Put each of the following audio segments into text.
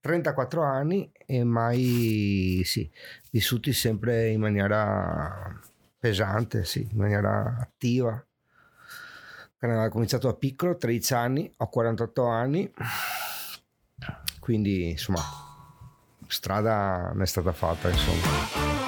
34 anni e mai sì, vissuti sempre in maniera pesante, sì, in maniera attiva. Ho cominciato da piccolo, 13 anni, ho 48 anni, quindi insomma strada mi è stata fatta insomma.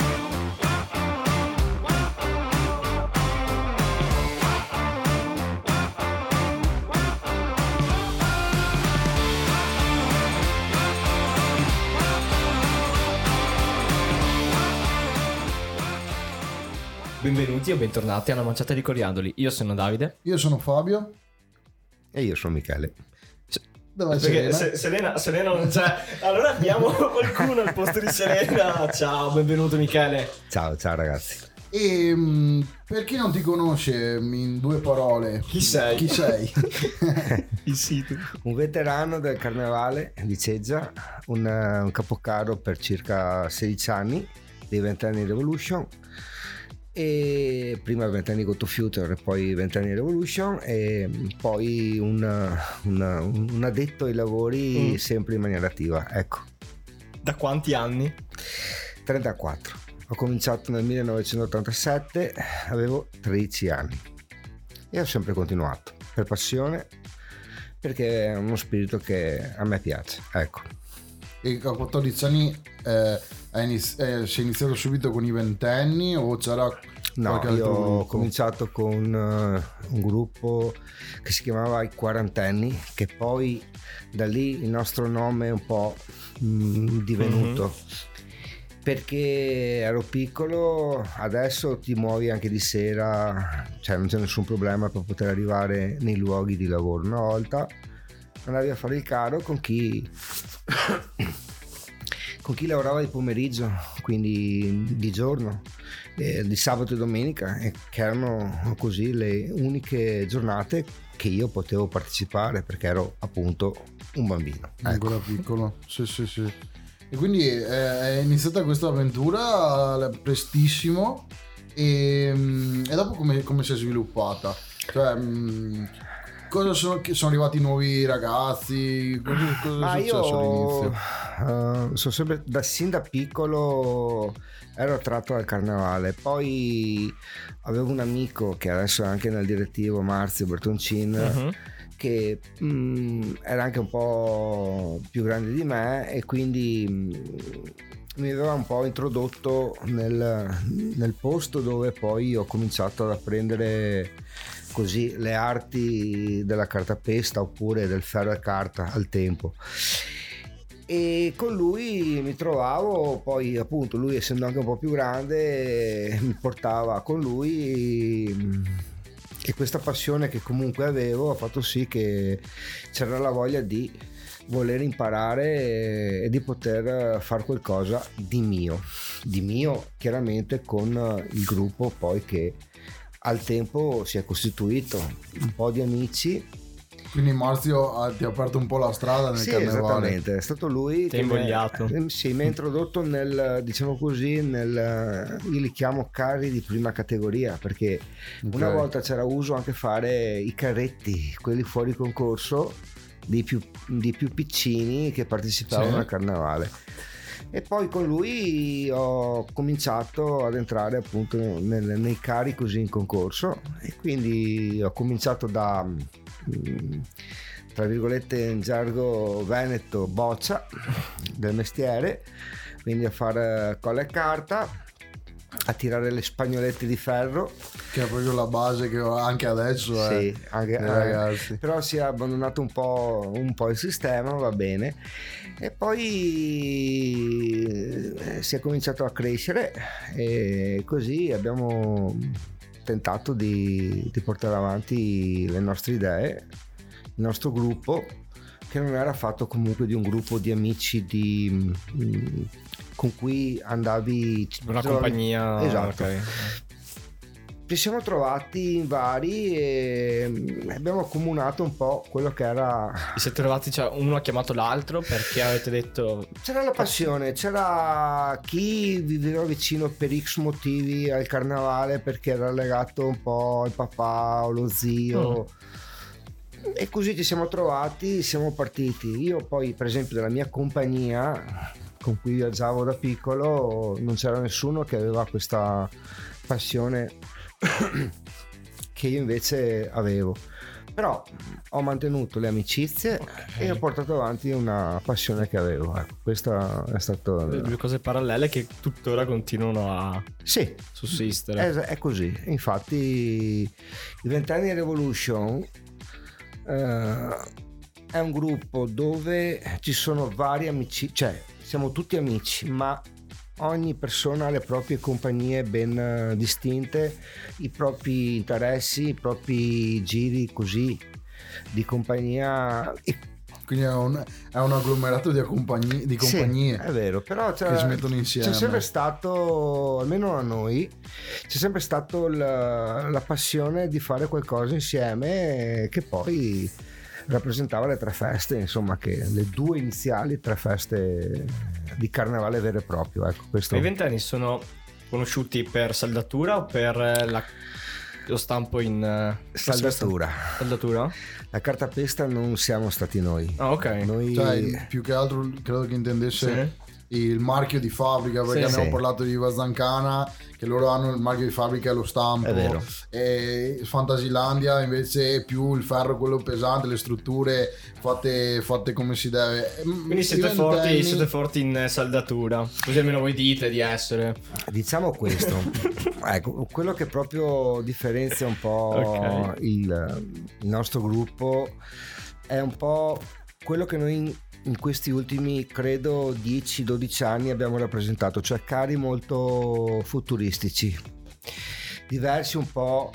Benvenuti o bentornati alla manciata di coriandoli. Io sono Davide. Io sono Fabio. E io sono Michele. Dove Perché Selena? Selena, Selena non c'è. Allora abbiamo qualcuno al posto di Selena. Ciao, benvenuto Michele. Ciao, ciao ragazzi. E ehm, per chi non ti conosce in due parole, chi sei? Chi sei? sei tu? Un veterano del carnevale di Ceggia, un, un capocaro per circa 16 anni dei 20 anni Revolution e prima vent'anni Go to Future e poi vent'anni Revolution e poi un, un, un addetto ai lavori mm. sempre in maniera attiva ecco da quanti anni? 34 ho cominciato nel 1987 avevo 13 anni e ho sempre continuato per passione perché è uno spirito che a me piace ecco e a 14 anni eh, iniz- eh, si è iniziato subito con i ventenni o c'era No, io ho cominciato con uh, un gruppo che si chiamava I Quarantenni, che poi da lì il nostro nome è un po' mh, mm, divenuto. Mm-hmm. Perché ero piccolo, adesso ti muovi anche di sera, cioè non c'è nessun problema per poter arrivare nei luoghi di lavoro. Una volta andavi a fare il caro con chi con chi lavorava di pomeriggio, quindi di giorno, eh, di sabato e domenica, e che erano così le uniche giornate che io potevo partecipare perché ero appunto un bambino. Ecco. Ancora piccolo, sì sì sì. E quindi eh, è iniziata questa avventura prestissimo e, mm, e dopo come, come si è sviluppata? Cioè, mm, cosa sono, sono arrivati nuovi ragazzi? Cosa, cosa è successo io, all'inizio? Uh, sono sempre da sin da piccolo ero attratto dal carnevale. Poi avevo un amico che adesso è anche nel direttivo, Marzio Bertoncin. Uh-huh che mh, mm, era anche un po' più grande di me e quindi mh, mm, mi aveva un po' introdotto nel, nel, posto dove poi ho cominciato ad apprendere così le arti della cartapesta oppure del ferro e carta al tempo. E con lui mi trovavo poi appunto lui essendo anche un po' più grande mi portava con lui e questa passione che comunque avevo ha fatto sì che c'era la voglia di voler imparare e di poter fare qualcosa di mio di mio chiaramente con il gruppo poi che al tempo si è costituito un po' di amici quindi Marzio ha, ti ha aperto un po' la strada nel sì, carnevale. esattamente, è stato lui ti che invogliato. Mi, sì, mi ha introdotto nel, diciamo così, nel, io li chiamo carri di prima categoria perché okay. una volta c'era uso anche fare i carretti, quelli fuori concorso, di più, di più piccini che partecipavano sì. al carnevale e poi con lui ho cominciato ad entrare appunto nel, nei cari così in concorso. E quindi ho cominciato da mm, tra virgolette in gergo veneto boccia del mestiere. Quindi a fare colla e carta a tirare le spagnolette di ferro. Che è proprio la base che ho anche adesso sì, eh, anche, eh, ragazzi. però si è abbandonato un po', un po' il sistema va bene e poi eh, si è cominciato a crescere e così abbiamo tentato di, di portare avanti le nostre idee il nostro gruppo che non era fatto comunque di un gruppo di amici di, mm, con cui andavi una trovavi... compagnia esatto okay. Ci siamo trovati in vari e mm, abbiamo accomunato un po' quello che era vi siete trovati cioè uno ha chiamato l'altro perché avete detto c'era la passione c'era chi viveva vicino per x motivi al carnevale perché era legato un po' al papà o lo zio mm e così ci siamo trovati, siamo partiti. Io poi, per esempio, della mia compagnia con cui viaggiavo da piccolo, non c'era nessuno che aveva questa passione che io invece avevo. Però ho mantenuto le amicizie okay. e ho portato avanti una passione che avevo. Ecco, questa è stata. Le due cose parallele che tuttora continuano a sì, sussistere. È, è così. Infatti, i Vent'anni Revolution eh, è un gruppo dove ci sono vari amici, cioè siamo tutti amici, ma ogni persona ha le proprie compagnie ben eh, distinte, i propri interessi, i propri giri così di compagnia. Quindi è un, è un, agglomerato di, compagnie, di compagnie sì, è vero però che si mettono insieme c'è sempre stato almeno a noi c'è sempre stato la, la passione di fare qualcosa insieme che poi rappresentava le tre feste, insomma, che le due iniziali tre feste di carnevale vero e proprio. Ecco, questo... I vent'anni sono conosciuti per saldatura o per la lo stampo in uh, saldatura. saldatura. La cartapesta non siamo stati noi. Ah, ok. Noi... Cioè, più che altro credo che intendesse sì. Il marchio di fabbrica, perché sì, abbiamo sì. parlato di Vazancana che loro hanno il marchio di fabbrica e lo stampo. È vero. E Fantasilandia invece è più il ferro, quello pesante, le strutture fatte, fatte come si deve. Quindi siete forti, siete forti, in saldatura, così almeno voi dite di essere. Diciamo questo. ecco, quello che proprio differenzia un po' okay. il, il nostro gruppo è un po' quello che noi in questi ultimi credo 10-12 anni abbiamo rappresentato, cioè cari molto futuristici, diversi un po'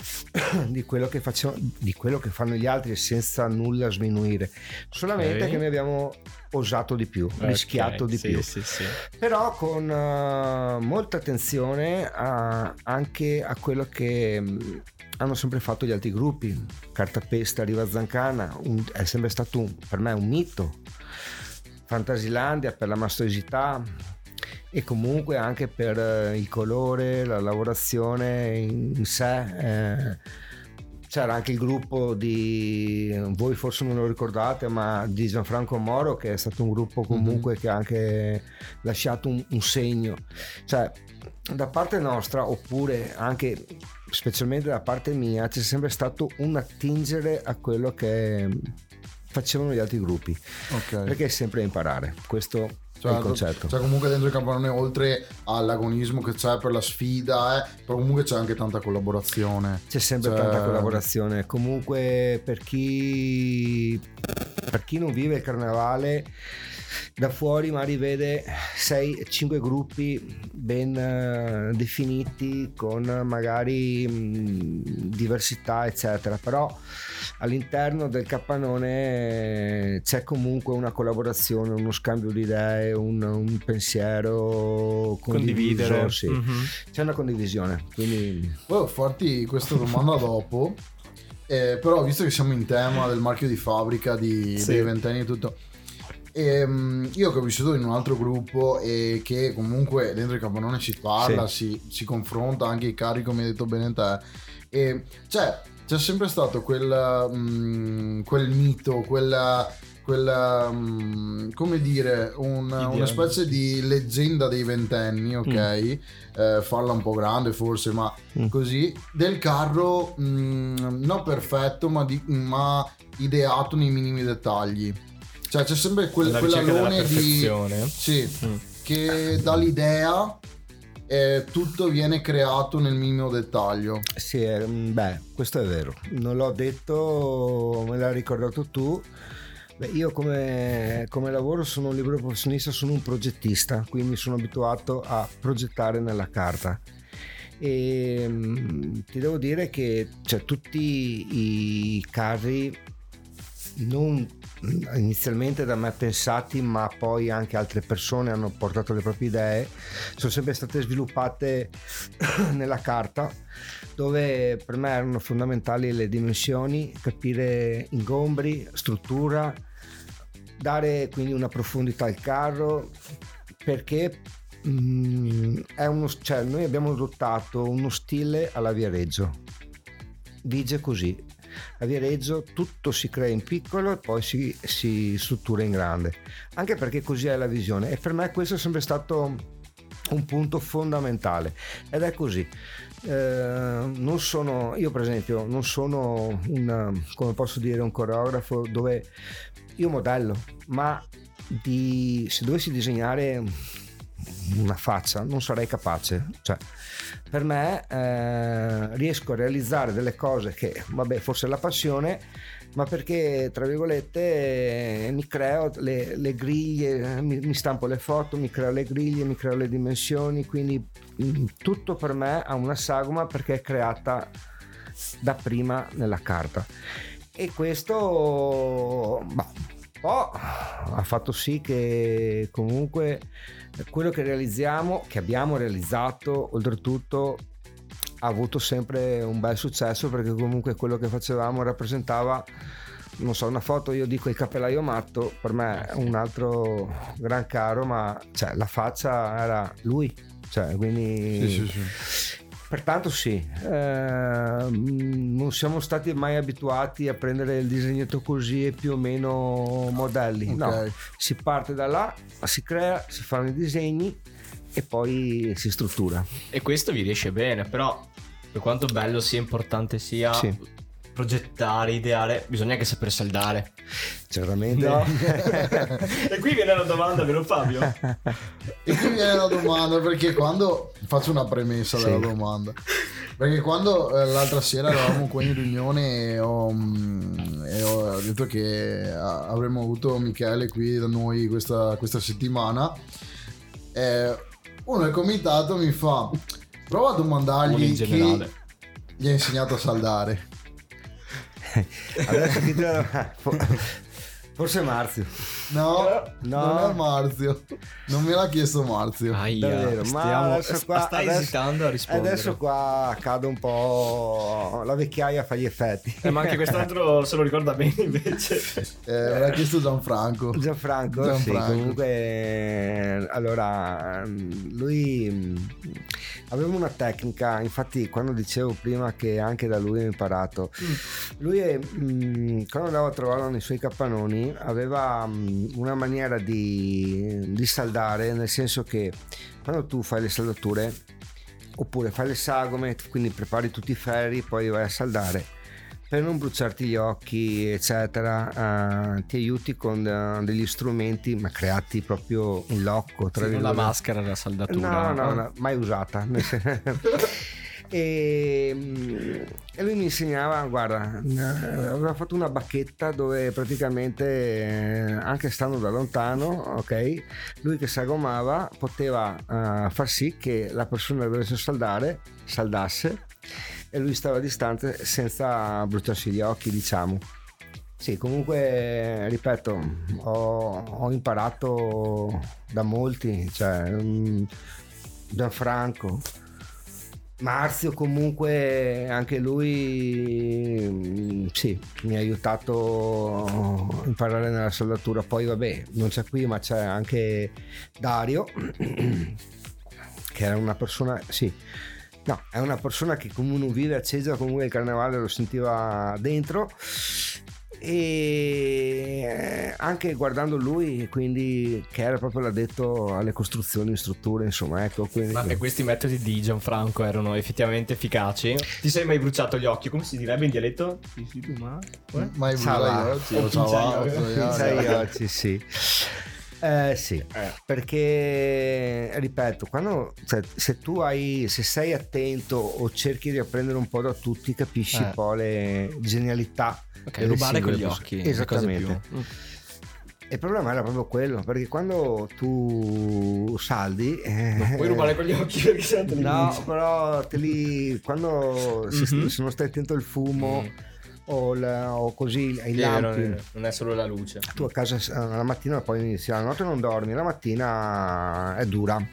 di quello che, facciamo, di quello che fanno gli altri senza nulla sminuire, solamente okay. che noi abbiamo osato di più, okay. rischiato di sì, più, sì, sì. però con uh, molta attenzione a, anche a quello che um, hanno sempre fatto gli altri gruppi. Cartapesta, Riva Zancana un, è sempre stato un, per me un mito. Fantasilandia per la maestosità e comunque anche per eh, il colore, la lavorazione in, sé. Eh, c'era anche il gruppo di voi forse non lo ricordate ma di Gianfranco Moro che è stato un gruppo comunque mm-hmm. che ha anche lasciato un, un segno cioè da parte nostra oppure anche specialmente da parte mia c'è sempre stato un attingere a quello che facevano gli altri gruppi okay. perché è sempre imparare questo cioè, concetto. cioè comunque dentro il campanone oltre all'agonismo che c'è per la sfida eh, però comunque c'è anche tanta collaborazione. C'è sempre cioè... tanta collaborazione. Comunque per chi per chi non vive il carnevale da fuori magari vede 6-5 gruppi ben uh, definiti con magari mh, diversità eccetera però all'interno del capannone c'è comunque una collaborazione uno scambio di idee un, un pensiero condividere sì. mm-hmm. c'è una condivisione quindi poi farti questa domanda dopo eh, però visto che siamo in tema del marchio di fabbrica di, sì. dei ventenni e tutto e, ehm, io che ho vissuto in un altro gruppo e che comunque dentro il capannone si parla, sì. si, si, confronta, anche i cari come hai detto bene te. E cioè, c'è sempre stato quel, um, quel mito, quella, quella um, come dire, un, una specie di leggenda dei ventenni, ok? Mm. Eh, farla un po' grande forse, ma mm. così, del carro mm, non perfetto, ma, di, ma ideato nei minimi dettagli. Cioè c'è sempre quel, quell'alone di... Sì, mm. che dà l'idea e tutto viene creato nel minimo dettaglio. Sì, eh, beh, questo è vero. Non l'ho detto, me l'hai ricordato tu. Beh, io come, come, lavoro sono un libero professionista, sono un progettista, quindi sono abituato a progettare nella carta. E mh, ti devo dire che cioè, tutti i carri non inizialmente da me pensati ma poi anche altre persone hanno portato le proprie idee. Sono sempre state sviluppate nella carta dove per me erano fondamentali le dimensioni capire ingombri struttura dare quindi una profondità al carro perché mm, è uno, cioè, noi abbiamo adottato uno stile alla Viareggio. Vige così a Viareggio tutto si crea in piccolo e poi si, si struttura in grande, anche perché così è la visione. E per me questo è sempre stato un punto fondamentale. Ed è così. Eh, non sono, io per esempio, non sono un, come posso dire, un coreografo dove io modello, ma di, se dovessi disegnare una faccia non sarei capace. Cioè, per me eh, riesco a realizzare delle cose che, vabbè, forse è la passione, ma perché, tra virgolette, mi creo le, le griglie, mi, mi, stampo le foto, mi creo le griglie, mi creo le dimensioni, quindi mm, tutto per me ha una sagoma perché è creata da prima nella carta. E questo... Bah, po' ha fatto sì che comunque quello che realizziamo, che abbiamo realizzato, oltretutto ha avuto sempre un bel successo perché comunque quello che facevamo rappresentava non so, una foto io dico il cappellaio matto, per me è un altro gran caro, ma cioè, la faccia era lui, cioè, quindi sì, sì, sì. Pertanto sì, eh, non siamo stati mai abituati a prendere il disegnetto così e più o meno modelli. Okay. No, si parte da là, si crea, si fanno i disegni e poi si struttura. E questo vi riesce bene, però per quanto bello sia importante sia, sì progettare, ideare, bisogna anche saper saldare. Certamente. No. e qui viene la domanda, vero Fabio? e qui viene la domanda perché quando faccio una premessa sì. della domanda. Perché quando eh, l'altra sera eravamo qua in riunione e ho, mm, e ho detto che avremmo avuto Michele qui da noi questa, questa settimana, eh, uno del comitato mi fa prova a domandargli chi gli ha insegnato a saldare. Adesso chi te Forse Marzio. No, no, non è Marzio. Non me l'ha chiesto Marzio. Aia, Davvero, stiamo, ma adesso qua, sta adesso, esitando a rispondere. Adesso qua cade un po'. La vecchiaia fa gli effetti. Eh, ma anche quest'altro se lo ricorda bene invece. Eh, me l'ha chiesto Gianfranco. Gianfranco, Gianfranco. Sì, comunque. Allora, lui aveva una tecnica. Infatti, quando dicevo prima che anche da lui ho imparato, mm. lui è, mm, quando andavo a trovarlo nei suoi capannoni aveva mm, una maniera di, di saldare, nel senso che quando tu fai le saldature, oppure fai le sagome, quindi prepari tutti i ferri, poi vai a saldare per non bruciarti gli occhi eccetera uh, ti aiuti con uh, degli strumenti ma creati proprio in loco tra sì, la maschera della saldatura no no, no mai usata e, mm, e, lui mi insegnava guarda aveva fatto una bacchetta dove praticamente eh, anche stando da lontano ok lui che sagomava poteva uh, far sì che la persona che dovesse saldare saldasse e lui stava a distanza senza bruciarsi gli occhi diciamo. Sì, comunque, ripeto, ho, ho, imparato da molti, cioè mm, Gianfranco, Marzio comunque anche lui mm, sì, mi ha aiutato a imparare nella saldatura. Poi vabbè non c'è qui ma c'è anche Dario che era una persona sì no è una persona che come uno vive a Cesare comunque il carnevale lo sentiva dentro e eh, anche guardando lui quindi che era proprio l'addetto alle costruzioni strutture insomma ecco quindi... ma e questi metodi di Gianfranco erano effettivamente efficaci. Ti sei mai bruciato gli occhi? Come si direbbe in dialetto? Sì, sì. Eh? mai bruciato gli occhi? Occhi sì eh, sì, eh. perché ripeto, quando, cioè, se tu hai, se sei attento o cerchi di apprendere un po' da tutti, capisci eh. un po' le genialità Ok, rubare con gli occhi. Esattamente. Mm. Il problema era proprio quello, perché quando tu saldi... Eh, non puoi rubare con gli occhi perché li No, però te li... quando mm-hmm. se non stai attento al fumo... Mm. O, la, o, così ai lampi. Non è solo la luce. Tu a casa la mattina poi inizi, la notte non dormi, la mattina è dura.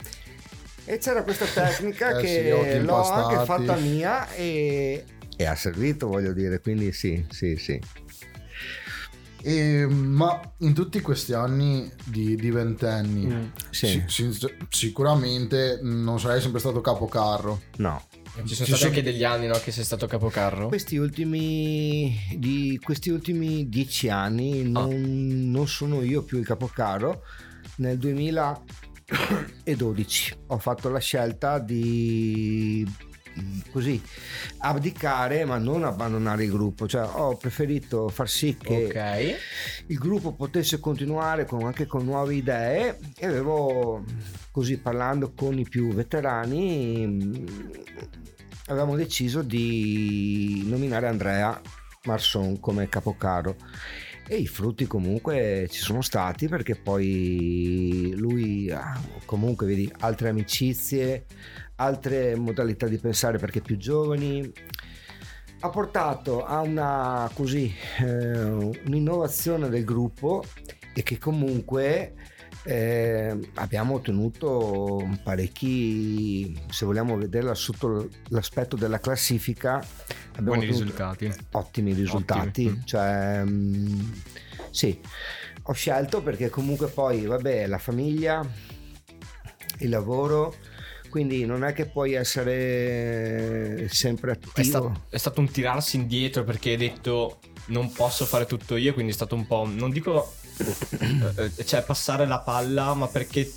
E c'era questa tecnica eh che sì, l'ho anche fatta mia e, e ha servito, voglio dire, quindi sì, sì, sì. E, ma in tutti questi anni di, di ventenni, mm, sì. si, si, sicuramente non sarai sempre stato capocarro. No. Ci sono Ci stati sono... anche degli anni no, che sei stato capocarro? Questi ultimi, di, questi ultimi dieci anni non, ah. non sono io più il capocarro. Nel 2012 ho fatto la scelta di così abdicare ma non abbandonare il gruppo cioè ho preferito far sì che okay. il gruppo potesse continuare con, anche con nuove idee e avevo così parlando con i più veterani avevamo deciso di nominare Andrea Marson come capocaro. E i frutti comunque ci sono stati perché poi lui comunque vedi altre amicizie altre modalità di pensare perché più giovani ha portato a una così eh, un'innovazione del gruppo e che comunque eh, abbiamo ottenuto parecchi se vogliamo vederla sotto l'aspetto della classifica buoni risultati ottimi risultati ottimi. cioè mh, mm, sì ho scelto perché comunque poi vabbè la famiglia il lavoro quindi non è che puoi essere sempre attivo. È, sta- è stato un tirarsi indietro perché hai detto non posso fare tutto io, quindi è stato un po', non dico, cioè passare la palla, ma perché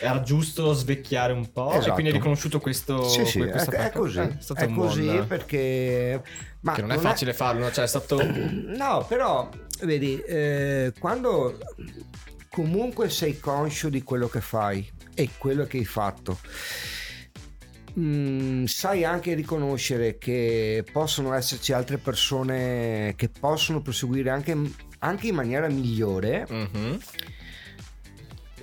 era giusto svecchiare un po' esatto. e quindi hai riconosciuto questo sì, sì, è, è, così eh, è, è così buon... perché ma che non è non facile farlo cioè è stato no però vedi eh, quando comunque sei conscio di quello che fai e quello che hai fatto. Mm, sai anche riconoscere che possono esserci altre persone che possono proseguire anche, anche in maniera migliore. Mm-hmm.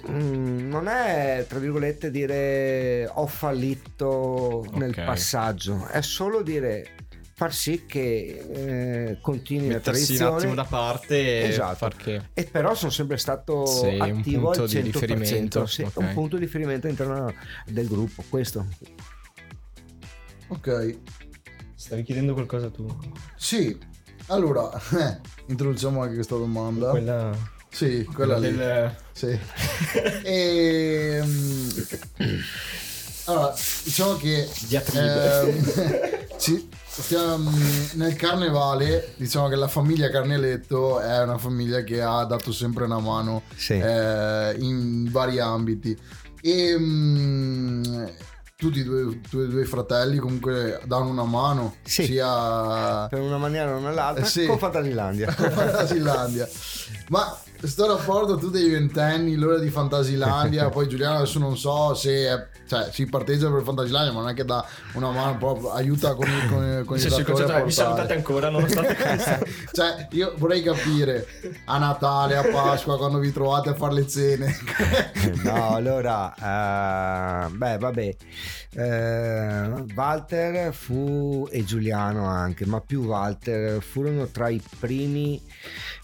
Mm, non è tra virgolette dire ho fallito okay. nel passaggio, è solo dire far sì che eh, continui la tradizione. un attimo da parte esatto. far che... e però sono sempre stato sì, attivo al 100%, riferimento. Sì, okay. un punto di riferimento all'interno del gruppo, questo. Ok. Stavi chiedendo qualcosa tu? Sì, allora, eh, introduciamo anche questa domanda. Quella... Sì, quella, quella lì. Del... Sì. e, um, allora, diciamo che... Eh, ci, Stiamo, nel carnevale diciamo che la famiglia Carneletto è una famiglia che ha dato sempre una mano sì. eh, in vari ambiti e mh, mm, tutti i tuoi, tuoi, due fratelli comunque danno una mano sì. sia per una maniera o nell'altra sì. con Fantasilandia con Fantasilandia ma sto rapporto tu dei ventenni l'ora di Fantasilandia poi Giuliano adesso non so se è cioè si parteggia per Fantasilandia ma non è che dà una mano proprio aiuta con, con, con il concetto, mi salutate ancora nonostante questo. Cioè io vorrei capire a Natale a Pasqua quando vi trovate a fare le cene. No allora uh, beh vabbè uh, Walter fu e Giuliano anche ma più Walter furono tra i primi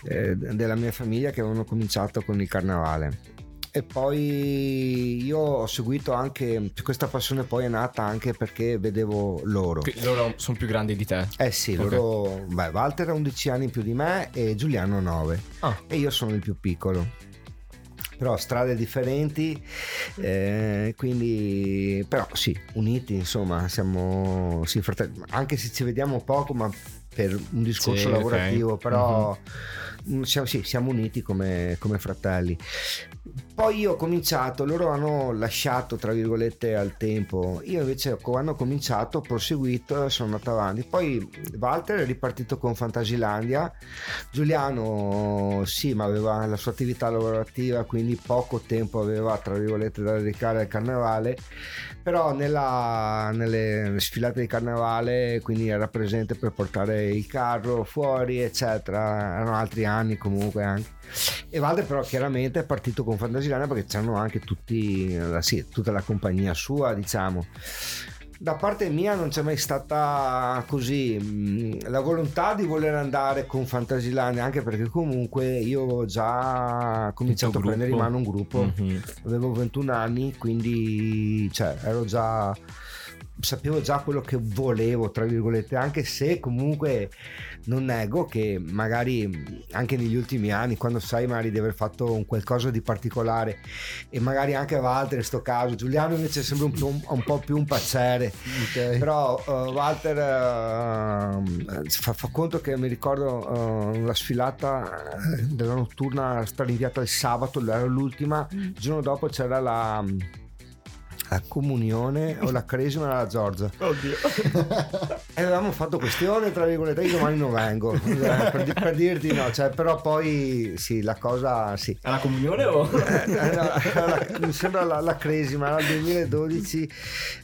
eh, della mia famiglia che avevano cominciato con il carnevale e poi io ho seguito anche questa passione poi è nata anche perché vedevo loro loro sono più grandi di te eh sì okay. loro beh, Walter ha 11 anni in più di me e Giuliano 9 ah. e io sono il più piccolo però strade differenti eh, quindi però sì uniti insomma siamo sì, fratelli anche se ci vediamo poco ma per un discorso sì, lavorativo okay. però uh-huh Mm, siamo, sì, siamo uniti come, come, fratelli. Poi io ho cominciato, loro hanno lasciato tra virgolette al tempo, io invece quando ho cominciato ho proseguito sono andato avanti. Poi Walter è ripartito con Fantasilandia, Giuliano sì ma aveva la sua attività lavorativa quindi poco tempo aveva tra virgolette da dedicare al carnevale, però nella, nelle sfilate di carnevale quindi era presente per portare il carro fuori eccetera, erano altri anni comunque anche. E Valde però chiaramente è partito con Fantasilana perché c'erano anche tutti, sì, tutta la compagnia sua diciamo. Da parte mia non c'è mai stata così la volontà di voler andare con Fantasilania anche perché comunque io ho già cominciato a prendere in mano un gruppo. Mm-hmm. avevo 21 anni quindi cioè, ero già sapevo già quello che volevo, tra virgolette, anche se comunque non nego che magari anche negli ultimi anni, quando sai magari di aver fatto un qualcosa di particolare e magari anche Walter in questo caso, Giuliano invece sembra un, po', un po più un pazzere, okay. però uh, Walter uh, fa, fa, conto che mi ricordo uh, la sfilata della notturna stata inviata il sabato, era l'ultima, il giorno dopo c'era la la comunione o la cresima alla Giorgia. Oddio. e avevamo fatto questione, tra virgolette, io domani non vengo, eh, per, per, dirti no, cioè, però poi sì, la cosa sì. Alla comunione o? Eh, la, la, mi sembra la, la cresima, era il 2012,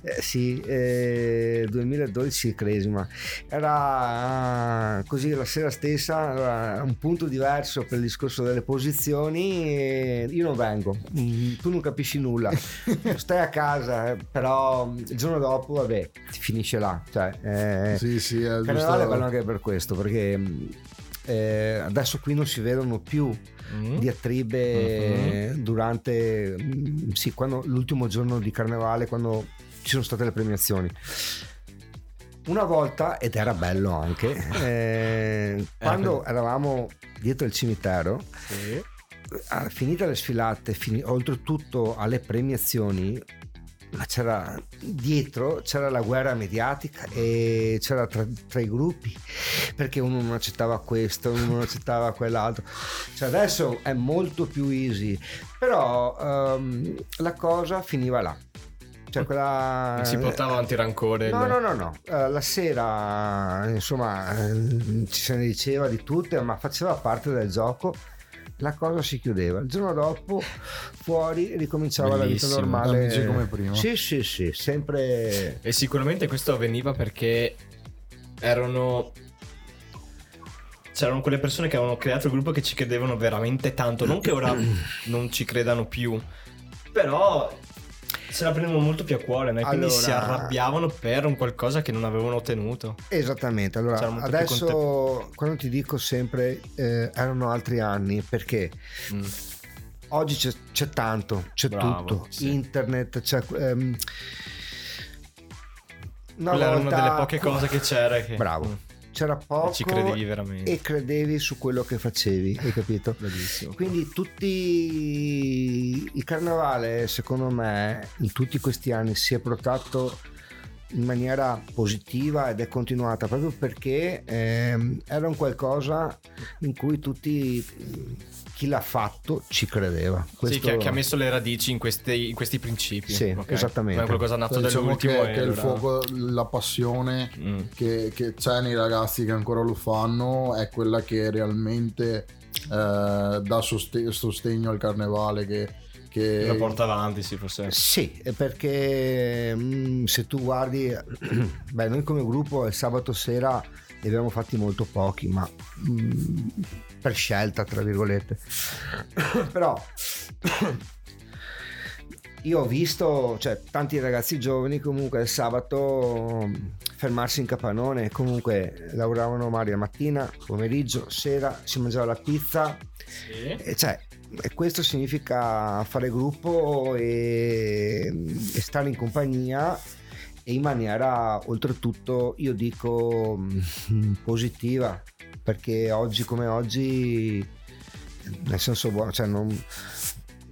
eh, sì, eh, 2012 cresima. Era così la sera stessa, era un punto diverso per il discorso delle posizioni, io non vengo, mm, tu non capisci nulla, stai a casa casa, però il giorno dopo, vabbè, finisce là. Cioè, eh, sì, sì, è Carnevale è bello anche per questo, perché eh, adesso qui non si vedono più mm. diatribe mm-hmm. durante, mm, sì, quando, l'ultimo giorno di Carnevale, quando ci sono state le premiazioni. Una volta, ed era bello anche, eh, quando eravamo dietro il cimitero, sì. finite le sfilate, fin- oltretutto alle premiazioni, ma c'era dietro c'era la guerra mediatica e c'era tra, tra, i gruppi perché uno non accettava questo uno non accettava quell'altro. Cioè adesso è molto più easy. Però um, la cosa finiva là. Cioè quella... si portava avanti rancore no no no no. Uh, la sera insomma ci se ne diceva di tutte ma faceva parte del gioco la cosa si chiudeva. Il giorno dopo fuori ricominciava Bellissimo, la vita normale. come prima. Sì, sì, sì, sempre. E sicuramente questo avveniva perché erano c'erano quelle persone che avevano creato il gruppo che ci credevano veramente tanto. Non che ora non ci credano più, però se la prendevano molto più a cuore, né? quindi allora, si arrabbiavano per un qualcosa che non avevano ottenuto. Esattamente, allora adesso quando ti dico sempre eh, erano altri anni, perché mm. oggi c'è, c'è, tanto, c'è Bravo, tutto, sì. internet, c'è... Um, una Quella volta... era una delle poche cose che c'era. Che... Bravo. C'era poco e ci credevi veramente e credevi su quello che facevi hai capito Bellissimo. quindi tutti il carnevale secondo me in tutti questi anni si è portato in maniera positiva ed è continuata proprio perché ehm, era un qualcosa in cui tutti chi l'ha fatto ci credeva. Questo... Sì, che, che, ha messo le radici in questi, in questi principi. Sì, okay? esattamente. È qualcosa nato cioè, diciamo dall'ultimo. Che, che il fuoco, la passione mm. che, che, c'è nei ragazzi che ancora lo fanno è quella che realmente eh, dà soste- sostegno al carnevale che che... La porta avanti, sì, forse. Sì, perché mh, mm, se tu guardi, beh, noi come gruppo il sabato sera ne abbiamo fatti molto pochi, ma mh, mm, per scelta, tra virgolette. Però io ho visto cioè, tanti ragazzi giovani comunque il sabato fermarsi in capannone, comunque lavoravano magari la mattina, pomeriggio, sera, si mangiava la pizza. Sì. E, cioè, e questo significa fare gruppo e, e stare in compagnia e in maniera oltretutto io dico mm, positiva perché oggi come oggi nel senso buono cioè non,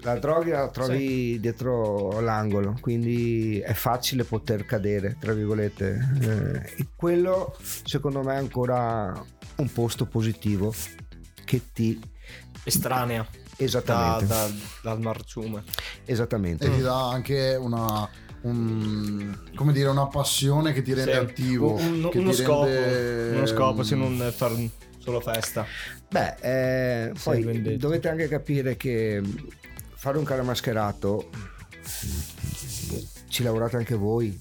la droga la trovi sì. dietro l'angolo quindi è facile poter cadere tra virgolette eh, e quello secondo me è ancora un posto positivo che ti estranea esattamente da, da, dal marciume esattamente e ti dà anche una un, come dire, una passione che ti rende sì. attivo. Un, che uno, scopo, rende... uno scopo, se non far solo festa. Beh, eh, poi dovete anche capire che fare un carro mascherato ci lavorate anche voi,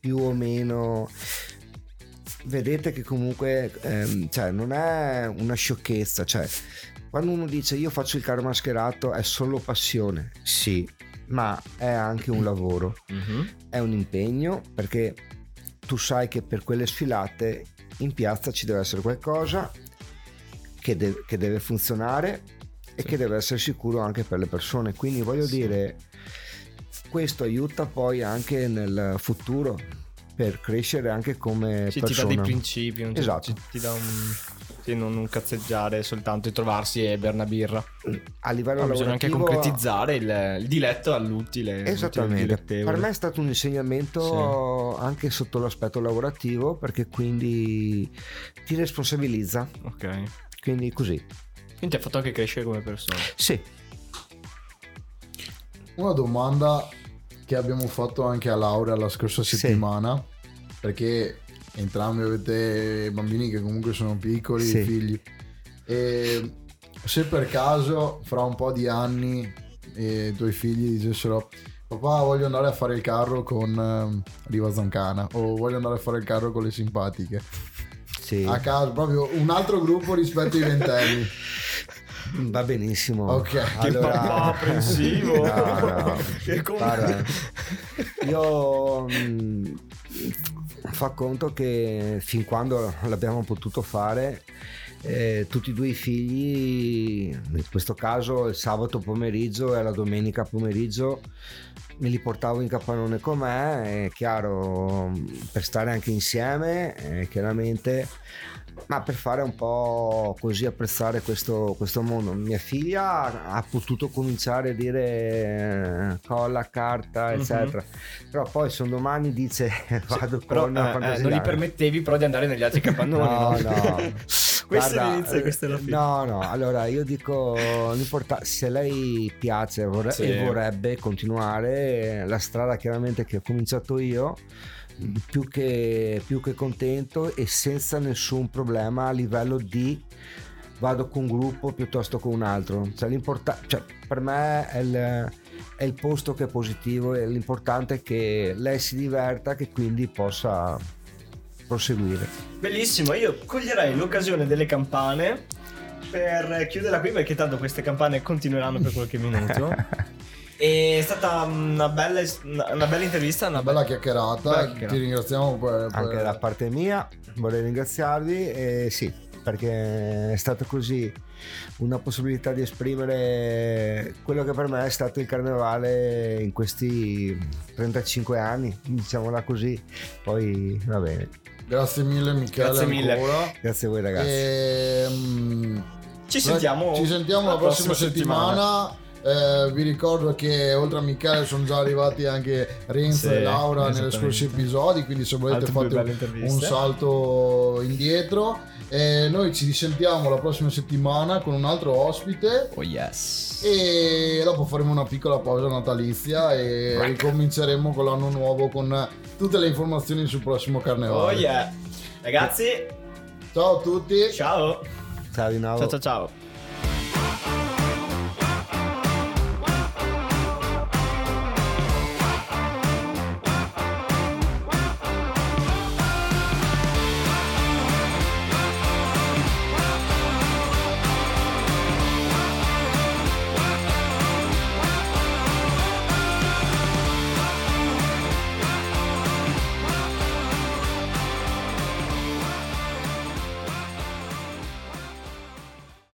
più o meno. Vedete che comunque ehm, cioè, non è una sciocchezza, cioè quando uno dice io faccio il carro mascherato è solo passione, sì, ma è anche un lavoro, mm-hmm. è un impegno perché tu sai che per quelle sfilate in piazza ci deve essere qualcosa che, de- che deve funzionare e sì. che deve essere sicuro anche per le persone. Quindi voglio sì. dire, questo aiuta poi anche nel futuro per crescere anche come sì, persona. ti dà dei principi, Esatto. ti dà un... sì, non, non cazzeggiare soltanto e trovarsi e bere una birra. A livello Ma bisogna anche concretizzare il, il diletto all'utile. Esattamente, per me è stato un insegnamento anche sotto l'aspetto lavorativo perché quindi ti responsabilizza, Ok. quindi così. Quindi ti ha fatto anche crescere come persona. Sì, Una domanda che abbiamo fatto anche a Laura la scorsa Sì. settimana, perché entrambi avete bambini che comunque sono piccoli, Sì. figli. E se per caso fra un po' di anni i tuoi figli dicessero papà voglio andare a fare il carro con ehm, Riva Zancana o voglio andare a fare il carro con le simpatiche sì. a caso proprio un altro gruppo rispetto ai ventenni va benissimo. Ok. Che allora... papà apprensivo. No, no. Guarda, io mm, fa conto che fin quando l'abbiamo potuto fare eh, tutti e due i figli in questo caso il sabato pomeriggio e la domenica pomeriggio me li portavo in capannone con me è chiaro per stare anche insieme eh, chiaramente ma per fare un po' così apprezzare questo, questo mondo. Mia figlia ha potuto cominciare a dire eh, colla, carta, Mhm. eccetera. Però poi se un domani dice vado Però con eh, una eh, non gli permettevi però di andare negli altri capannoni. No, no. questo Guarda, è l'inizio questo è la fine. No, no, allora io dico se lei piace vorre- Sì. e vorrebbe continuare la strada chiaramente che ho cominciato io più che, più che contento e senza nessun problema a livello di vado con un gruppo piuttosto con un altro cioè, cioè, per me è il, è il posto che è positivo e l'importante è che lei si diverta che quindi possa proseguire Bellissimo, io coglierei l'occasione delle campane per chiuderla qui perché tanto queste campane continueranno per qualche minuto. È stata una bella, una bella intervista, una una bella chiacchierata Bella chiacchierata. ti ringraziamo per, per- anche da parte mia vorrei ringraziarvi e sì perché è stata così una possibilità di esprimere quello che per me è stato il carnevale in questi 35 anni diciamola così poi va bene grazie mille Michele Grazie mille. ancora grazie a voi ragazzi Ehm, Ci sentiamo, ci sentiamo la prossima, settimana. Eh, vi ricordo che oltre a Michele sono già arrivati anche Renzo Sì, e Laura negli scorsi episodi, quindi se volete Altre fate un, salto indietro. E noi ci risentiamo la prossima settimana con un altro ospite Oh yes. e dopo faremo una piccola pausa natalizia e ricominceremo con l'anno nuovo con tutte le informazioni sul prossimo Oh carnevale. yeah. Ragazzi, Ciao a tutti. ciao. ciao di nuovo Ciao ciao ciao.